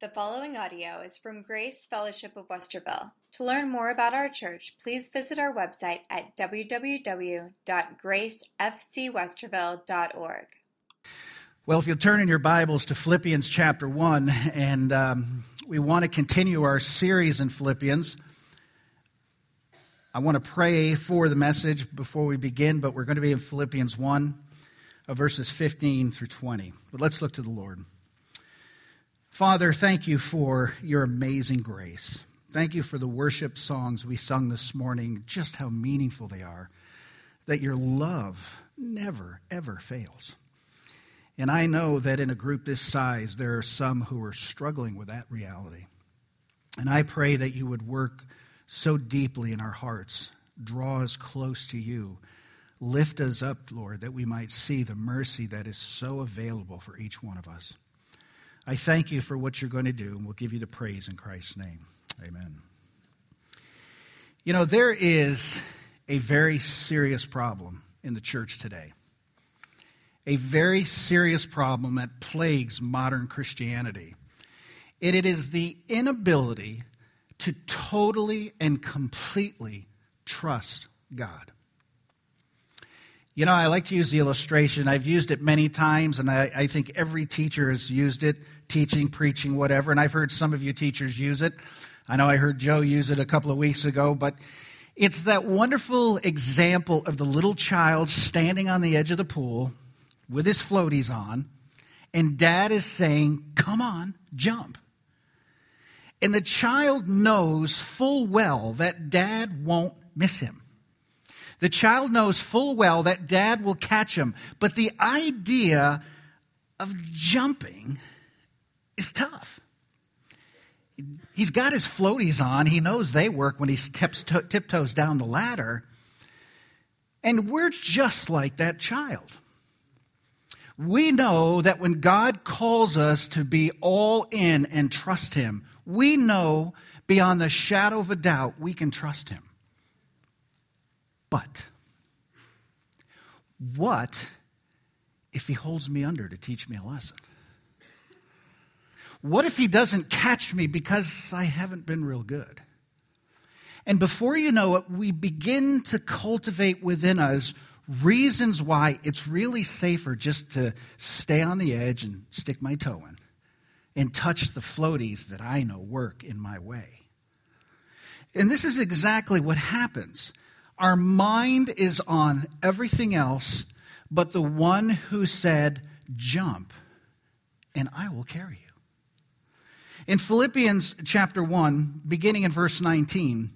The following audio is from Grace Fellowship of Westerville. To learn more about our church, please visit our website at www.gracefcwesterville.org. Well, if you'll turn in your Bibles to Philippians chapter 1, and um, we want to continue our series in Philippians. I want to pray for the message before we begin, but we're going to be in Philippians 1, uh, verses 15 through 20. But let's look to the Lord. Father, thank you for your amazing grace. Thank you for the worship songs we sung this morning, just how meaningful they are. That your love never, ever fails. And I know that in a group this size, there are some who are struggling with that reality. And I pray that you would work so deeply in our hearts, draw us close to you, lift us up, Lord, that we might see the mercy that is so available for each one of us. I thank you for what you're going to do, and we'll give you the praise in Christ's name. Amen. You know, there is a very serious problem in the church today. A very serious problem that plagues modern Christianity. It is the inability to totally and completely trust God. You know, I like to use the illustration. I've used it many times, and I, I, think every teacher has used it, teaching, preaching, whatever. And I've heard some of you teachers use it. I know I heard Joe use it a couple of weeks ago, but it's that wonderful example of the little child standing on the edge of the pool with his floaties on, and dad is saying, Come on, jump. And the child knows full well that dad won't miss him. The child knows full well that dad will catch him, but the idea of jumping is tough. He's got his floaties on. He knows they work when he tiptoes down the ladder. And we're just like that child. We know that when God calls us to be all in and trust Him, we know beyond the shadow of a doubt we can trust Him. But what if he holds me under to teach me a lesson? What if he doesn't catch me because I haven't been real good? And before you know it, we begin to cultivate within us reasons why it's really safer just to stay on the edge and stick my toe in and touch the floaties that I know work in my way. And this is exactly what happens. Our mind is on everything else but the one who said, Jump, and I will carry you. In Philippians chapter 1, beginning in verse 19,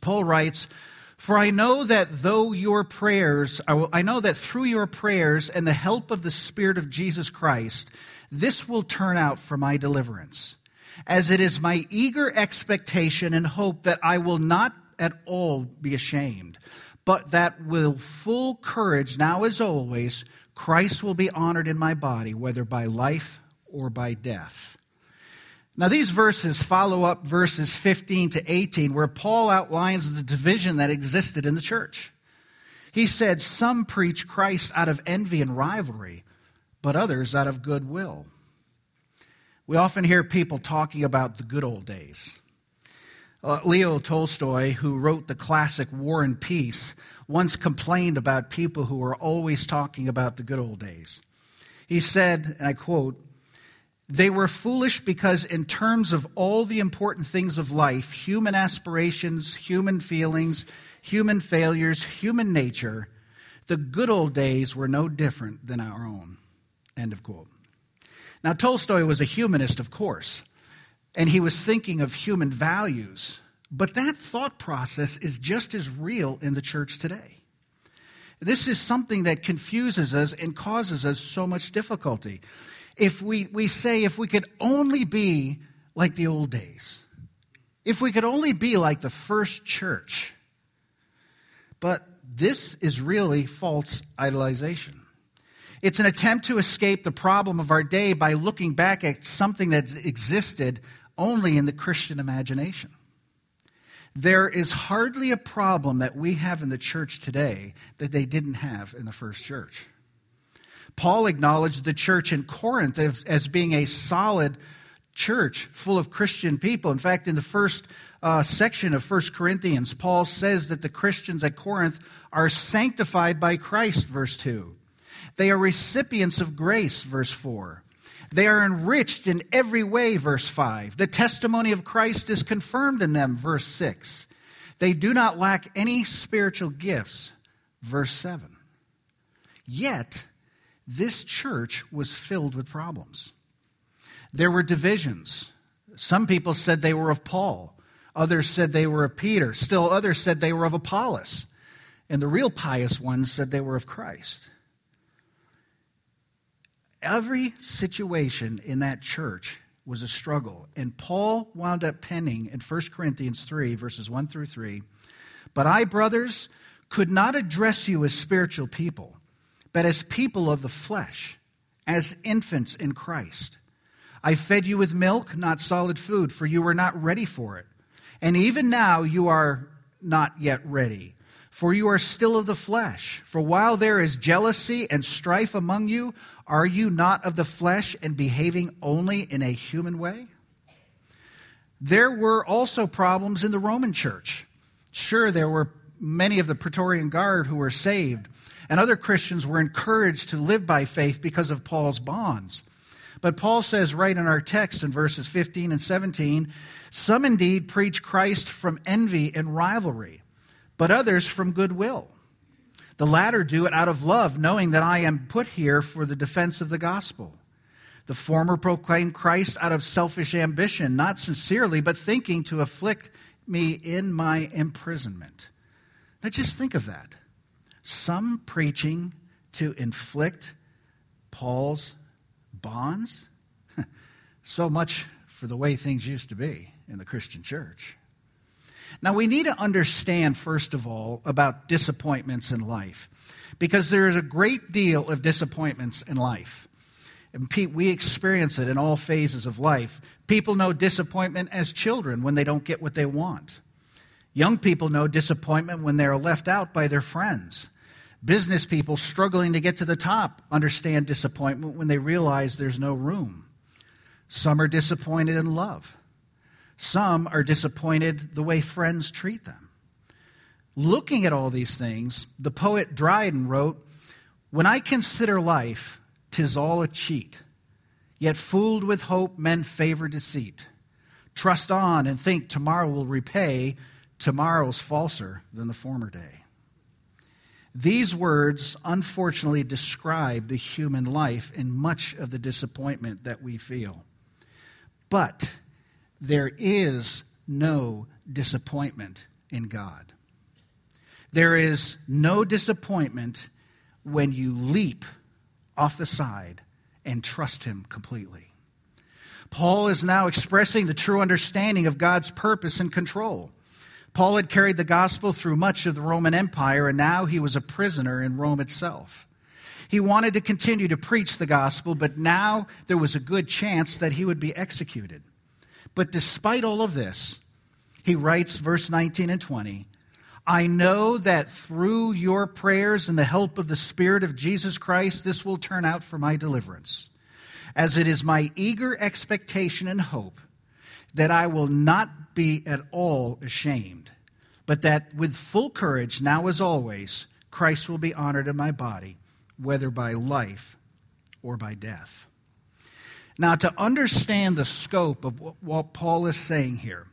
Paul writes, For I know that though your prayers, I know that through your prayers and the help of the Spirit of Jesus Christ, this will turn out for my deliverance, as it is my eager expectation and hope that I will not at all be ashamed, but that with full courage, now as always, Christ will be honored in my body, whether by life or by death. Now, these verses follow up verses 15 to 18, where Paul outlines the division that existed in the church. He said, Some preach Christ out of envy and rivalry, but others out of goodwill. We often hear people talking about the good old days. Uh, Leo Tolstoy, who wrote the classic War and Peace, once complained about people who were always talking about the good old days. He said, and I quote, they were foolish because, in terms of all the important things of life human aspirations, human feelings, human failures, human nature the good old days were no different than our own. End of quote. Now, Tolstoy was a humanist, of course and he was thinking of human values. But that thought process is just as real in the church today. This is something that confuses us and causes us so much difficulty. If we, we say, if we could only be like the old days, if we could only be like the first church. But this is really false idolization. It's an attempt to escape the problem of our day by looking back at something that existed only in the Christian imagination. There is hardly a problem that we have in the church today that they didn't have in the first church. Paul acknowledged the church in Corinth as, as being a solid church full of Christian people. In fact, in the first uh, section of 1 Corinthians, Paul says that the Christians at Corinth are sanctified by Christ, verse 2. They are recipients of grace, verse 4. They are enriched in every way, verse 5. The testimony of Christ is confirmed in them, verse 6. They do not lack any spiritual gifts, verse 7. Yet, this church was filled with problems. There were divisions. Some people said they were of Paul, others said they were of Peter, still others said they were of Apollos, and the real pious ones said they were of Christ. Every situation in that church was a struggle. And Paul wound up penning in 1 Corinthians 3, verses 1 through 3 But I, brothers, could not address you as spiritual people, but as people of the flesh, as infants in Christ. I fed you with milk, not solid food, for you were not ready for it. And even now you are not yet ready, for you are still of the flesh. For while there is jealousy and strife among you, are you not of the flesh and behaving only in a human way? There were also problems in the Roman church. Sure, there were many of the Praetorian Guard who were saved, and other Christians were encouraged to live by faith because of Paul's bonds. But Paul says right in our text in verses 15 and 17 some indeed preach Christ from envy and rivalry, but others from goodwill. The latter do it out of love, knowing that I am put here for the defense of the gospel. The former proclaim Christ out of selfish ambition, not sincerely, but thinking to afflict me in my imprisonment. Now just think of that. Some preaching to inflict Paul's bonds. so much for the way things used to be in the Christian church. Now, we need to understand, first of all, about disappointments in life, because there is a great deal of disappointments in life. And Pete, we experience it in all phases of life. People know disappointment as children when they don't get what they want. Young people know disappointment when they're left out by their friends. Business people struggling to get to the top understand disappointment when they realize there's no room. Some are disappointed in love. Some are disappointed the way friends treat them. Looking at all these things, the poet Dryden wrote, When I consider life, tis all a cheat. Yet fooled with hope, men favor deceit. Trust on and think tomorrow will repay. Tomorrow's falser than the former day. These words unfortunately describe the human life and much of the disappointment that we feel. But there is no disappointment in God. There is no disappointment when you leap off the side and trust Him completely. Paul is now expressing the true understanding of God's purpose and control. Paul had carried the gospel through much of the Roman Empire, and now he was a prisoner in Rome itself. He wanted to continue to preach the gospel, but now there was a good chance that he would be executed. But despite all of this, he writes, verse 19 and 20, I know that through your prayers and the help of the Spirit of Jesus Christ, this will turn out for my deliverance, as it is my eager expectation and hope that I will not be at all ashamed, but that with full courage, now as always, Christ will be honored in my body, whether by life or by death. Now, to understand the scope of what Paul is saying here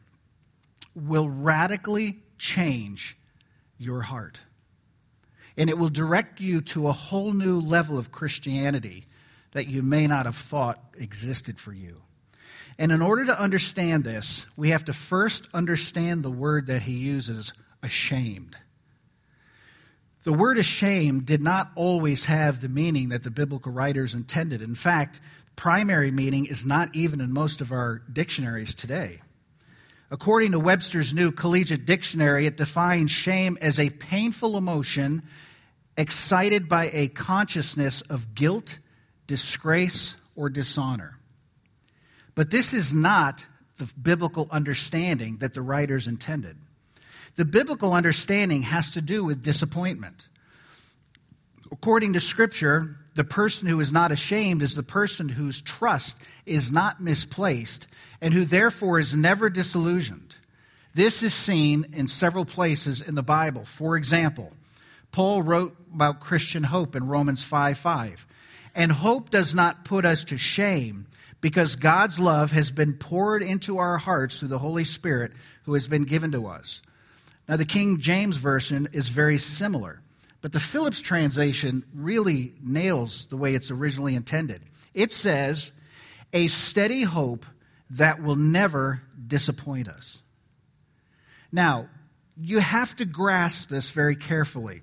will radically change your heart. And it will direct you to a whole new level of Christianity that you may not have thought existed for you. And in order to understand this, we have to first understand the word that he uses, ashamed. The word ashamed did not always have the meaning that the biblical writers intended. In fact, primary meaning is not even in most of our dictionaries today. According to Webster's New Collegiate Dictionary, it defines shame as a painful emotion excited by a consciousness of guilt, disgrace, or dishonor. But this is not the biblical understanding that the writers intended. The biblical understanding has to do with disappointment. According to Scripture, the person who is not ashamed is the person whose trust is not misplaced and who therefore is never disillusioned. This is seen in several places in the Bible. For example, Paul wrote about Christian hope in Romans 5 5. And hope does not put us to shame because God's love has been poured into our hearts through the Holy Spirit who has been given to us. Now, the King James Version is very similar, but the Phillips translation really nails the way it's originally intended. It says, a steady hope that will never disappoint us. Now, you have to grasp this very carefully.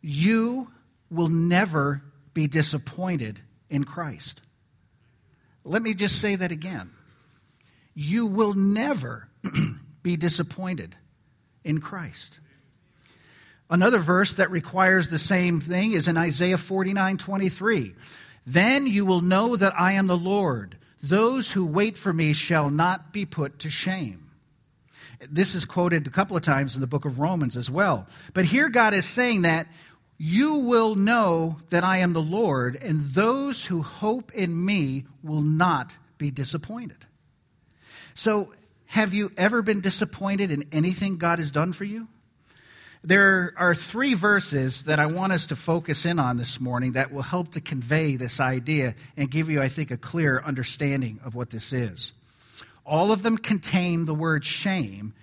You will never be disappointed in Christ. Let me just say that again. You will never be disappointed in Christ. Another verse that requires the same thing is in Isaiah 49 23. Then you will know that I am the Lord. Those who wait for me shall not be put to shame. This is quoted a couple of times in the book of Romans as well. But here God is saying that you will know that I am the Lord, and those who hope in me will not be disappointed. So, have you ever been disappointed in anything God has done for you? There are three verses that I want us to focus in on this morning that will help to convey this idea and give you, I think, a clear understanding of what this is. All of them contain the word shame,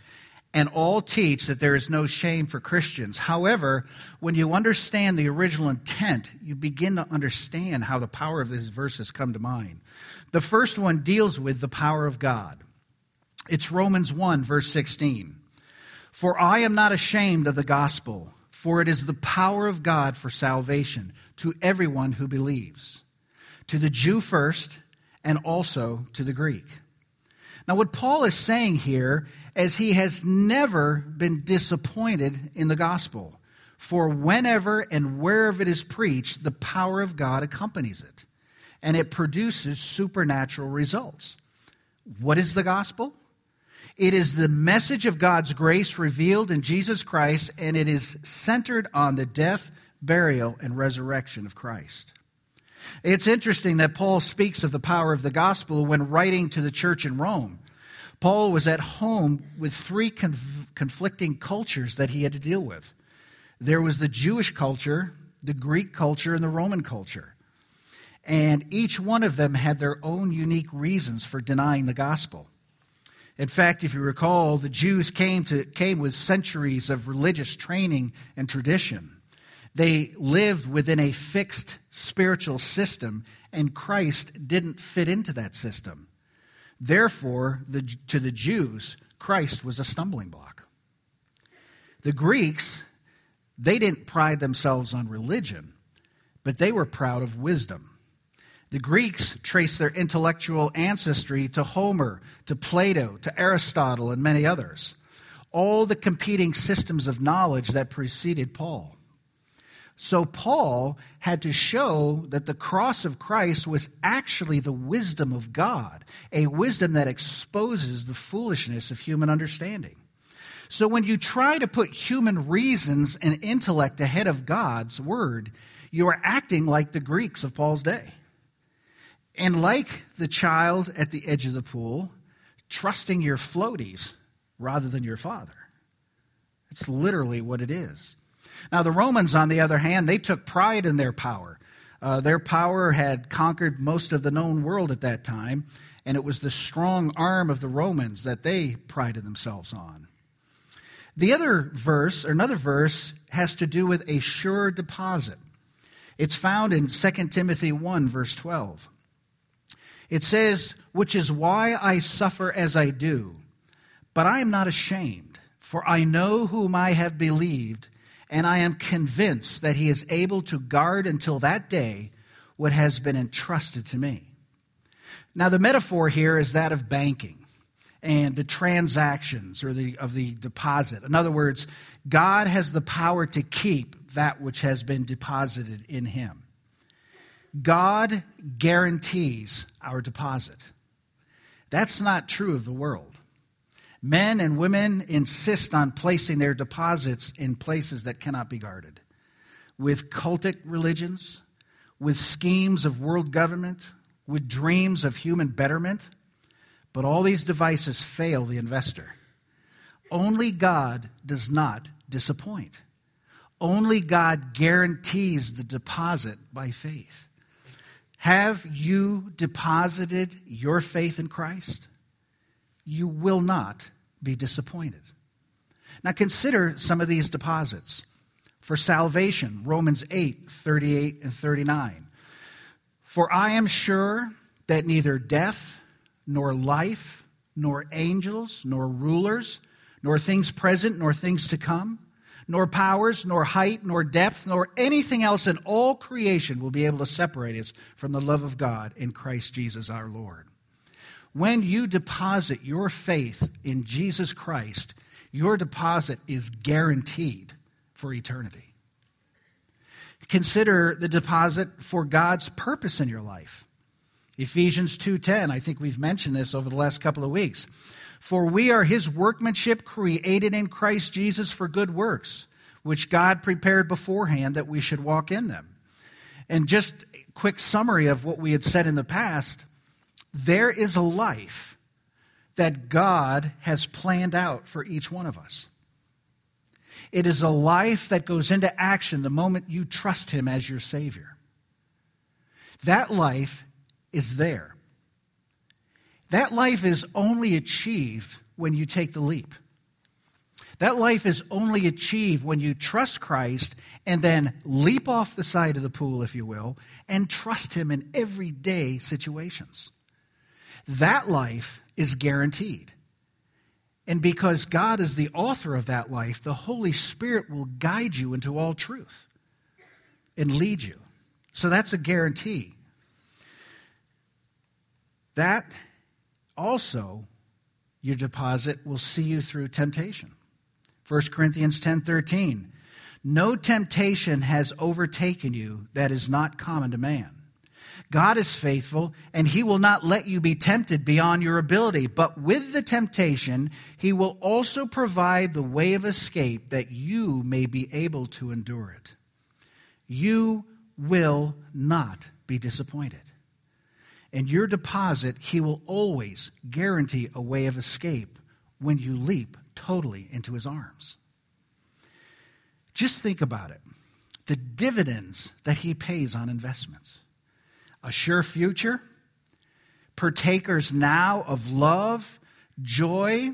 and all teach that there is no shame for Christians. However, when you understand the original intent, you begin to understand how the power of these verses come to mind. The first one deals with the power of God. It's Romans 1, verse 16. For I am not ashamed of the gospel, for it is the power of God for salvation to everyone who believes, to the Jew first, and also to the Greek. Now, what Paul is saying here is he has never been disappointed in the gospel. For whenever and wherever it is preached, the power of God accompanies it, and it produces supernatural results. What is the gospel? It is the message of God's grace revealed in Jesus Christ, and it is centered on the death, burial, and resurrection of Christ. It's interesting that Paul speaks of the power of the gospel when writing to the church in Rome. Paul was at home with three conf- conflicting cultures that he had to deal with there was the Jewish culture, the Greek culture, and the Roman culture. And each one of them had their own unique reasons for denying the gospel. In fact, if you recall, the Jews came, to, came with centuries of religious training and tradition. They lived within a fixed spiritual system, and Christ didn't fit into that system. Therefore, the, to the Jews, Christ was a stumbling block. The Greeks, they didn't pride themselves on religion, but they were proud of wisdom. The Greeks traced their intellectual ancestry to Homer, to Plato, to Aristotle, and many others. All the competing systems of knowledge that preceded Paul. So Paul had to show that the cross of Christ was actually the wisdom of God, a wisdom that exposes the foolishness of human understanding. So when you try to put human reasons and intellect ahead of God's word, you are acting like the Greeks of Paul's day. And like the child at the edge of the pool, trusting your floaties rather than your father. It's literally what it is. Now, the Romans, on the other hand, they took pride in their power. Uh, their power had conquered most of the known world at that time, and it was the strong arm of the Romans that they prided themselves on. The other verse, or another verse, has to do with a sure deposit. It's found in 2 Timothy 1, verse 12. It says, Which is why I suffer as I do, but I am not ashamed, for I know whom I have believed and I am convinced that he is able to guard until that day what has been entrusted to me. Now, the metaphor here is that of banking and the transactions or the, of the deposit. In other words, God has the power to keep that which has been deposited in him. God guarantees our deposit. That's not true of the world. Men and women insist on placing their deposits in places that cannot be guarded. With cultic religions, with schemes of world government, with dreams of human betterment. But all these devices fail the investor. Only God does not disappoint. Only God guarantees the deposit by faith. Have you deposited your faith in Christ? You will not be disappointed. Now consider some of these deposits. For salvation, Romans 8, 38 and 39. For I am sure that neither death, nor life, nor angels, nor rulers, nor things present, nor things to come, nor powers, nor height, nor depth, nor anything else in all creation will be able to separate us from the love of God in Christ Jesus our Lord. When you deposit your faith in Jesus Christ, your deposit is guaranteed for eternity. Consider the deposit for God's purpose in your life. Ephesians 2:10, I think we've mentioned this over the last couple of weeks. For we are his workmanship created in Christ Jesus for good works, which God prepared beforehand that we should walk in them. And just a quick summary of what we had said in the past there is a life that God has planned out for each one of us. It is a life that goes into action the moment you trust Him as your Savior. That life is there. That life is only achieved when you take the leap. That life is only achieved when you trust Christ and then leap off the side of the pool, if you will, and trust Him in everyday situations. That life is guaranteed. And because God is the author of that life, the Holy Spirit will guide you into all truth and lead you. So that's a guarantee. That also, your deposit will see you through temptation. 1 Corinthians 10:13 No temptation has overtaken you that is not common to man. God is faithful, and he will not let you be tempted beyond your ability, but with the temptation, he will also provide the way of escape that you may be able to endure it. You will not be disappointed and your deposit, he will always guarantee a way of escape when you leap totally into his arms. Just think about it the dividends that he pays on investments. A sure future, partakers now of love, joy,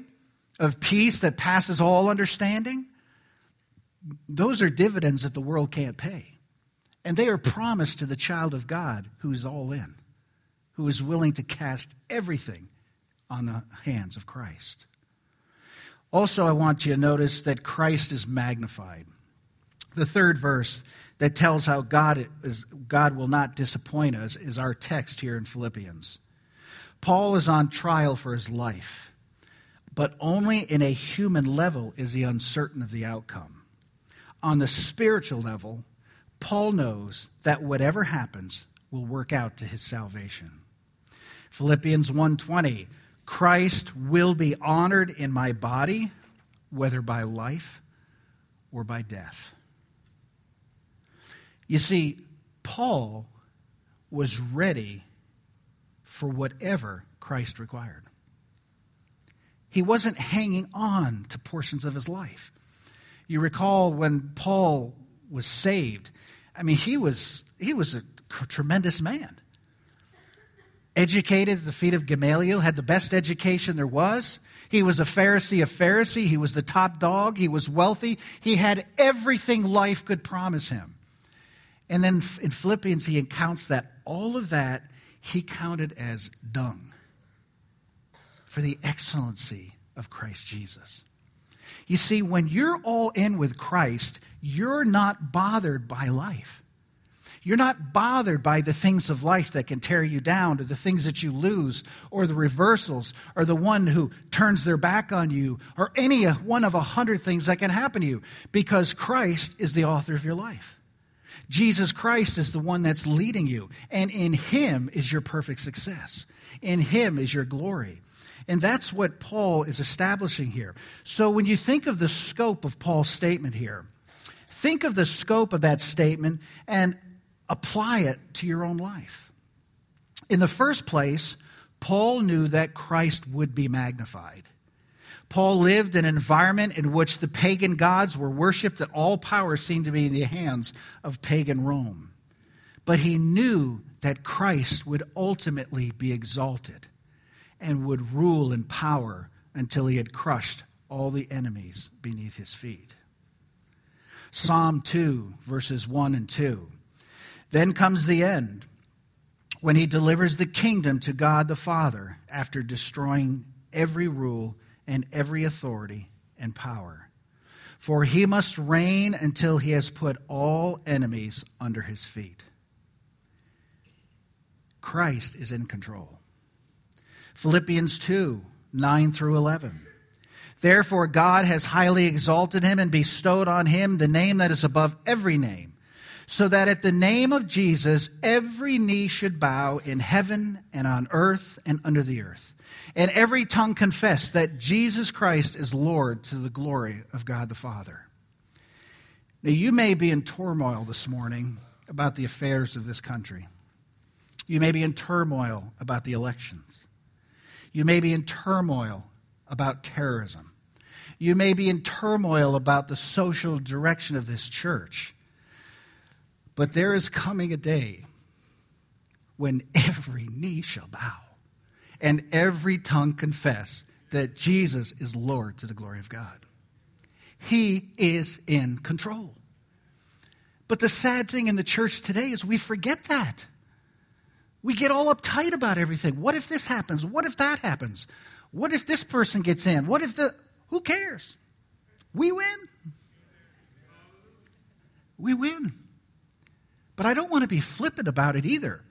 of peace that passes all understanding. Those are dividends that the world can't pay. And they are promised to the child of God who's all in who is willing to cast everything on the hands of Christ. Also, I want you to notice that Christ is magnified. The third verse that tells how God, is, God will not disappoint us is our text here in Philippians. Paul is on trial for his life, but only in a human level is he uncertain of the outcome. On the spiritual level, Paul knows that whatever happens will work out to his salvation. Philippians 1:20 Christ will be honored in my body whether by life or by death. You see, Paul was ready for whatever Christ required. He wasn't hanging on to portions of his life. You recall when Paul was saved, I mean, he was, he was a tremendous man educated at the feet of Gamaliel, had the best education there was. He was a Pharisee of Pharisee. He was the top dog. He was wealthy. He had everything life could promise him. And then in Philippians, he accounts that all of that he counted as dung for the excellency of Christ Jesus. You see, when you're all in with Christ, you're not bothered by life. You're not bothered by the things of life that can tear you down, or the things that you lose, or the reversals, or the one who turns their back on you, or any one of a hundred things that can happen to you, because Christ is the author of your life. Jesus Christ is the one that's leading you, and in Him is your perfect success. In Him is your glory. And that's what Paul is establishing here. So when you think of the scope of Paul's statement here, think of the scope of that statement and apply it to your own life. In the first place, Paul knew that Christ would be magnified. Paul lived in an environment in which the pagan gods were worshiped, and all power seemed to be in the hands of pagan Rome. But he knew that Christ would ultimately be exalted and would rule in power until he had crushed all the enemies beneath his feet. Psalm 2, verses 1 and 2. Then comes the end, when he delivers the kingdom to God the Father after destroying every rule and every authority and power. For he must reign until he has put all enemies under his feet. Christ is in control. Philippians 2 9 through 11. Therefore, God has highly exalted him and bestowed on him the name that is above every name, so that at the name of Jesus every knee should bow in heaven and on earth and under the earth, and every tongue confess that Jesus Christ is Lord to the glory of God the Father. Now, you may be in turmoil this morning about the affairs of this country. You may be in turmoil about the elections. You may be in turmoil about terrorism. You may be in turmoil about the social direction of this church. But there is coming a day when every knee shall bow and every tongue confess that Jesus is Lord to the glory of God. He is in control. But the sad thing in the church today is we forget that. We get all uptight about everything. What if this happens? What if that happens? What if this person gets in? What if the. Who cares? We win. We win. But I don't want to be flippant about it either.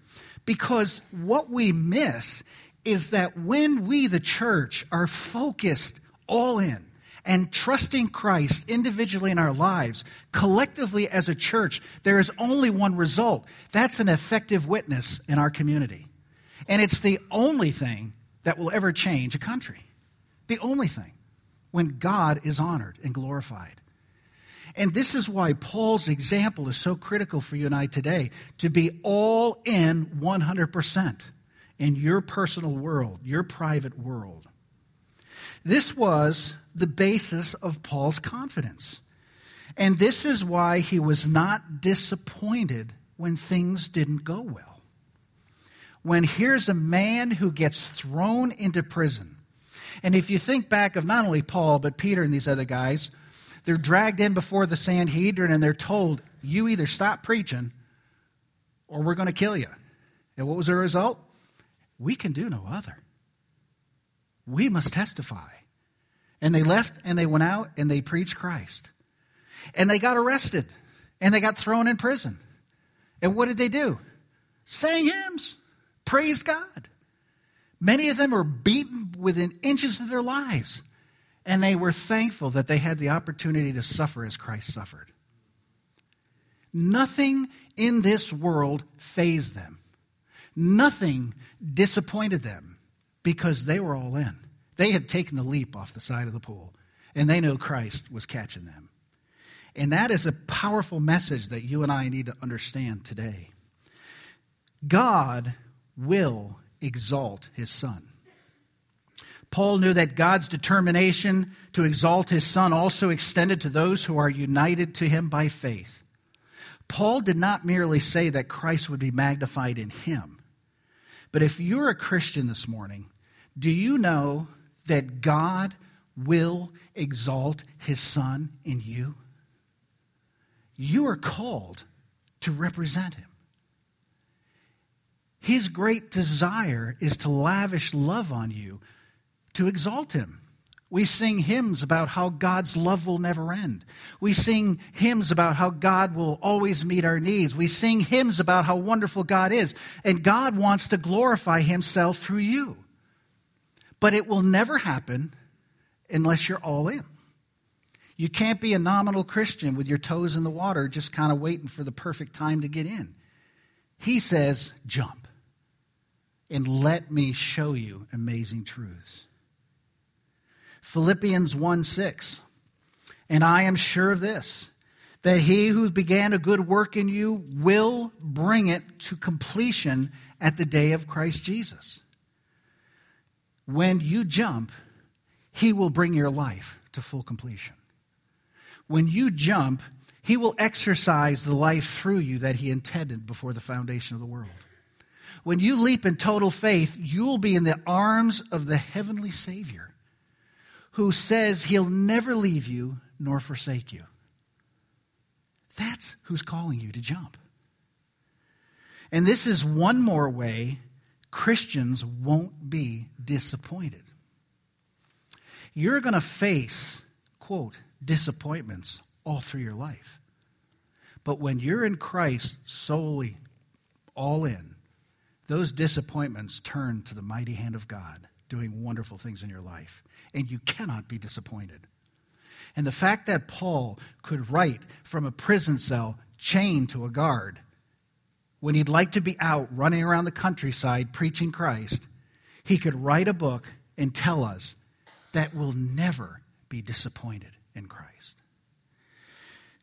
Because what we miss is that when we, the church, are focused all in and trusting Christ individually in our lives, collectively as a church, there is only one result. That's an effective witness in our community. And it's the only thing that will ever change a country. The only thing. When God is honored and glorified. And this is why Paul's example is so critical for you and I today to be all in 100% in your personal world, your private world. This was the basis of Paul's confidence. And this is why he was not disappointed when things didn't go well when here's a man who gets thrown into prison. And if you think back of not only Paul, but Peter and these other guys, they're dragged in before the Sanhedrin and they're told, you either stop preaching or we're going to kill you. And what was the result? We can do no other. We must testify. And they left and they went out and they preached Christ. And they got arrested and they got thrown in prison. And what did they do? Sang hymns. Praise God. Many of them were beaten within inches of their lives, and they were thankful that they had the opportunity to suffer as Christ suffered. Nothing in this world fazed them. Nothing disappointed them because they were all in. They had taken the leap off the side of the pool, and they knew Christ was catching them. And that is a powerful message that you and I need to understand today. God will exalt his son. Paul knew that God's determination to exalt his son also extended to those who are united to him by faith. Paul did not merely say that Christ would be magnified in him, but if you're a Christian this morning, do you know that God will exalt his son in you? You are called to represent him. His great desire is to lavish love on you, to exalt Him. We sing hymns about how God's love will never end. We sing hymns about how God will always meet our needs. We sing hymns about how wonderful God is. And God wants to glorify Himself through you. But it will never happen unless you're all in. You can't be a nominal Christian with your toes in the water, just kind of waiting for the perfect time to get in. He says, jump and let me show you amazing truths. Philippians 1 6. And I am sure of this that he who began a good work in you will bring it to completion at the day of Christ Jesus. When you jump, he will bring your life to full completion. When you jump, he will exercise the life through you that he intended before the foundation of the world. When you leap in total faith, you will be in the arms of the heavenly Savior who says he'll never leave you nor forsake you. That's who's calling you to jump. And this is one more way Christians won't be disappointed. You're going to face, quote, disappointments all through your life. But when you're in Christ solely, all in, those disappointments turn to the mighty hand of God doing wonderful things in your life. And you cannot be disappointed. And the fact that Paul could write from a prison cell chained to a guard when he'd like to be out running around the countryside preaching Christ, he could write a book and tell us that we'll never be disappointed in Christ.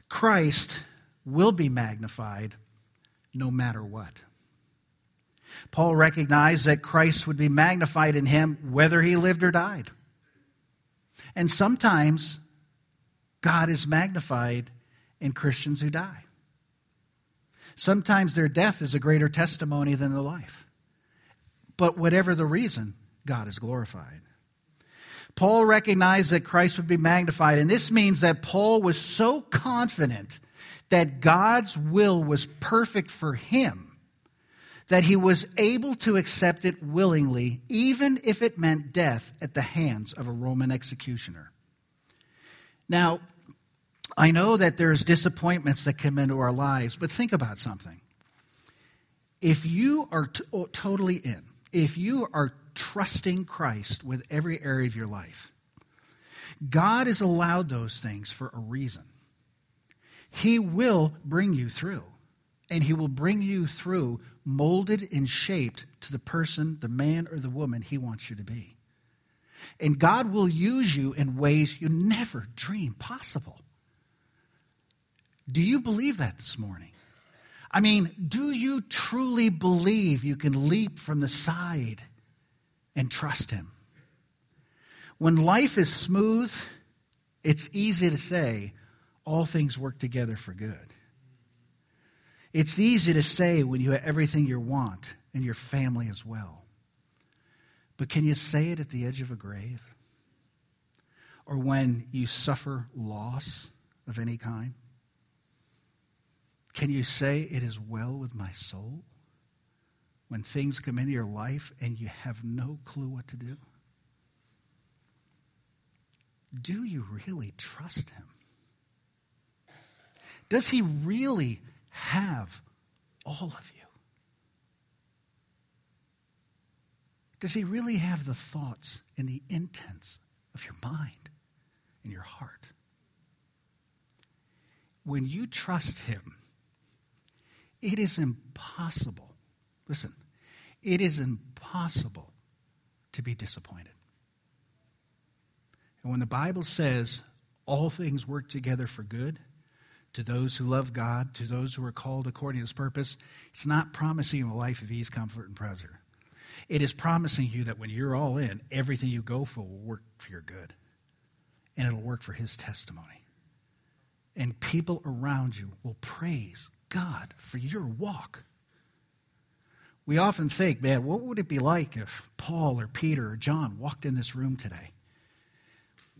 Christ will be magnified no matter what. Paul recognized that Christ would be magnified in him whether he lived or died. And sometimes God is magnified in Christians who die. Sometimes their death is a greater testimony than their life. But whatever the reason, God is glorified. Paul recognized that Christ would be magnified, and this means that Paul was so confident that God's will was perfect for him that he was able to accept it willingly, even if it meant death at the hands of a Roman executioner. Now, I know that there's disappointments that come into our lives, but think about something. If you are t- totally in, if you are trusting Christ with every area of your life, God has allowed those things for a reason. He will bring you through, and He will bring you through molded and shaped to the person, the man, or the woman He wants you to be. And God will use you in ways you never dreamed possible. Do you believe that this morning? I mean, do you truly believe you can leap from the side and trust Him? When life is smooth, it's easy to say, all things work together for good. It's easy to say when you have everything you want and your family as well. But can you say it at the edge of a grave? Or when you suffer loss of any kind? Can you say, It is well with my soul? When things come into your life and you have no clue what to do? Do you really trust Him? Does He really have all of you? Does He really have the thoughts and the intents of your mind and your heart? When you trust Him, it is impossible, listen, it is impossible to be disappointed. And when the Bible says all things work together for good to those who love God, to those who are called according to his purpose, it's not promising you a life of ease, comfort, and pleasure. It is promising you that when you're all in, everything you go for will work for your good. And it'll work for his testimony. And people around you will praise God for your walk. We often think, man, what would it be like if Paul or Peter or John walked in this room today?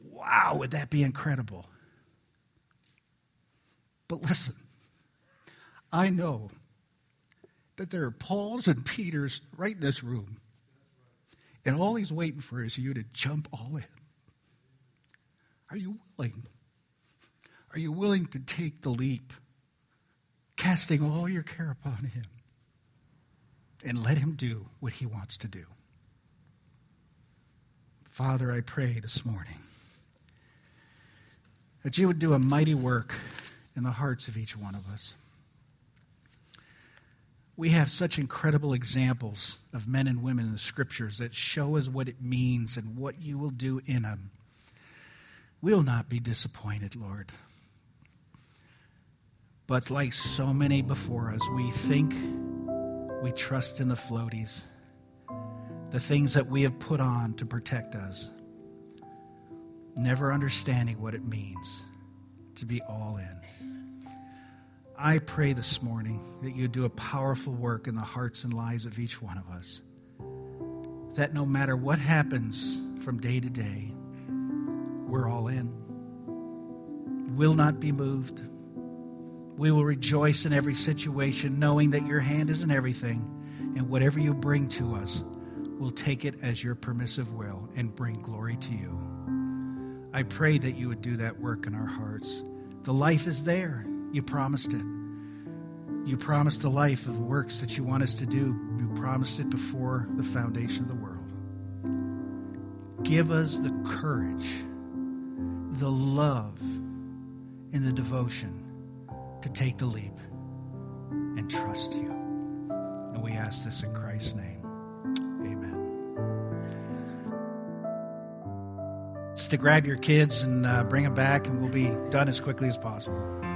Wow, would that be incredible? But listen, I know that there are Pauls and Peters right in this room. And all he's waiting for is you to jump all in. Are you willing? Are you willing to take the leap? casting all your care upon him and let him do what he wants to do. Father, I pray this morning that you would do a mighty work in the hearts of each one of us. We have such incredible examples of men and women in the scriptures that show us what it means and what you will do in them. We'll not be disappointed, Lord. But like so many before us, we think we trust in the floaties, the things that we have put on to protect us, never understanding what it means to be all in. I pray this morning that you do a powerful work in the hearts and lives of each one of us. That no matter what happens from day to day, we're all in. Will not be moved we will rejoice in every situation, knowing that your hand is in everything, and whatever you bring to us, we'll take it as your permissive will and bring glory to you. I pray that you would do that work in our hearts. The life is there. You promised it. You promised the life of the works that you want us to do. You promised it before the foundation of the world. Give us the courage, the love, and the devotion to take the leap and trust you. And we ask this in Christ's name. Amen. To grab your kids and uh, bring them back, and we'll be done as quickly as possible.